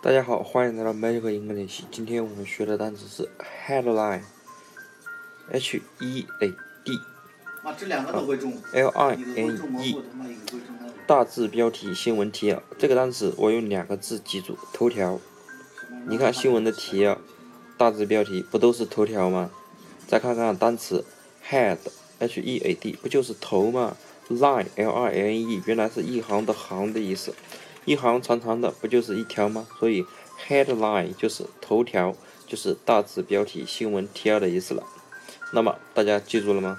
欢迎来到 Magic 英文练习。今天我们学的单词是 headline，h e a d 啊，这两个都会中。l i 一个 n 会中模 e，糊的，那一个会中那个。大字标题新闻提要。这个单词我用两个字记住，头条。你看新闻的提要，大字标题不都是头条吗？再看看单词 head，h e a d，不就是头吗？line，l i n e，原来是一行的行的意思。一行长长的，不就是一条吗？所以 headline 就是头条，就是大字标题、新闻 T 二的意思了。那么大家记住了吗？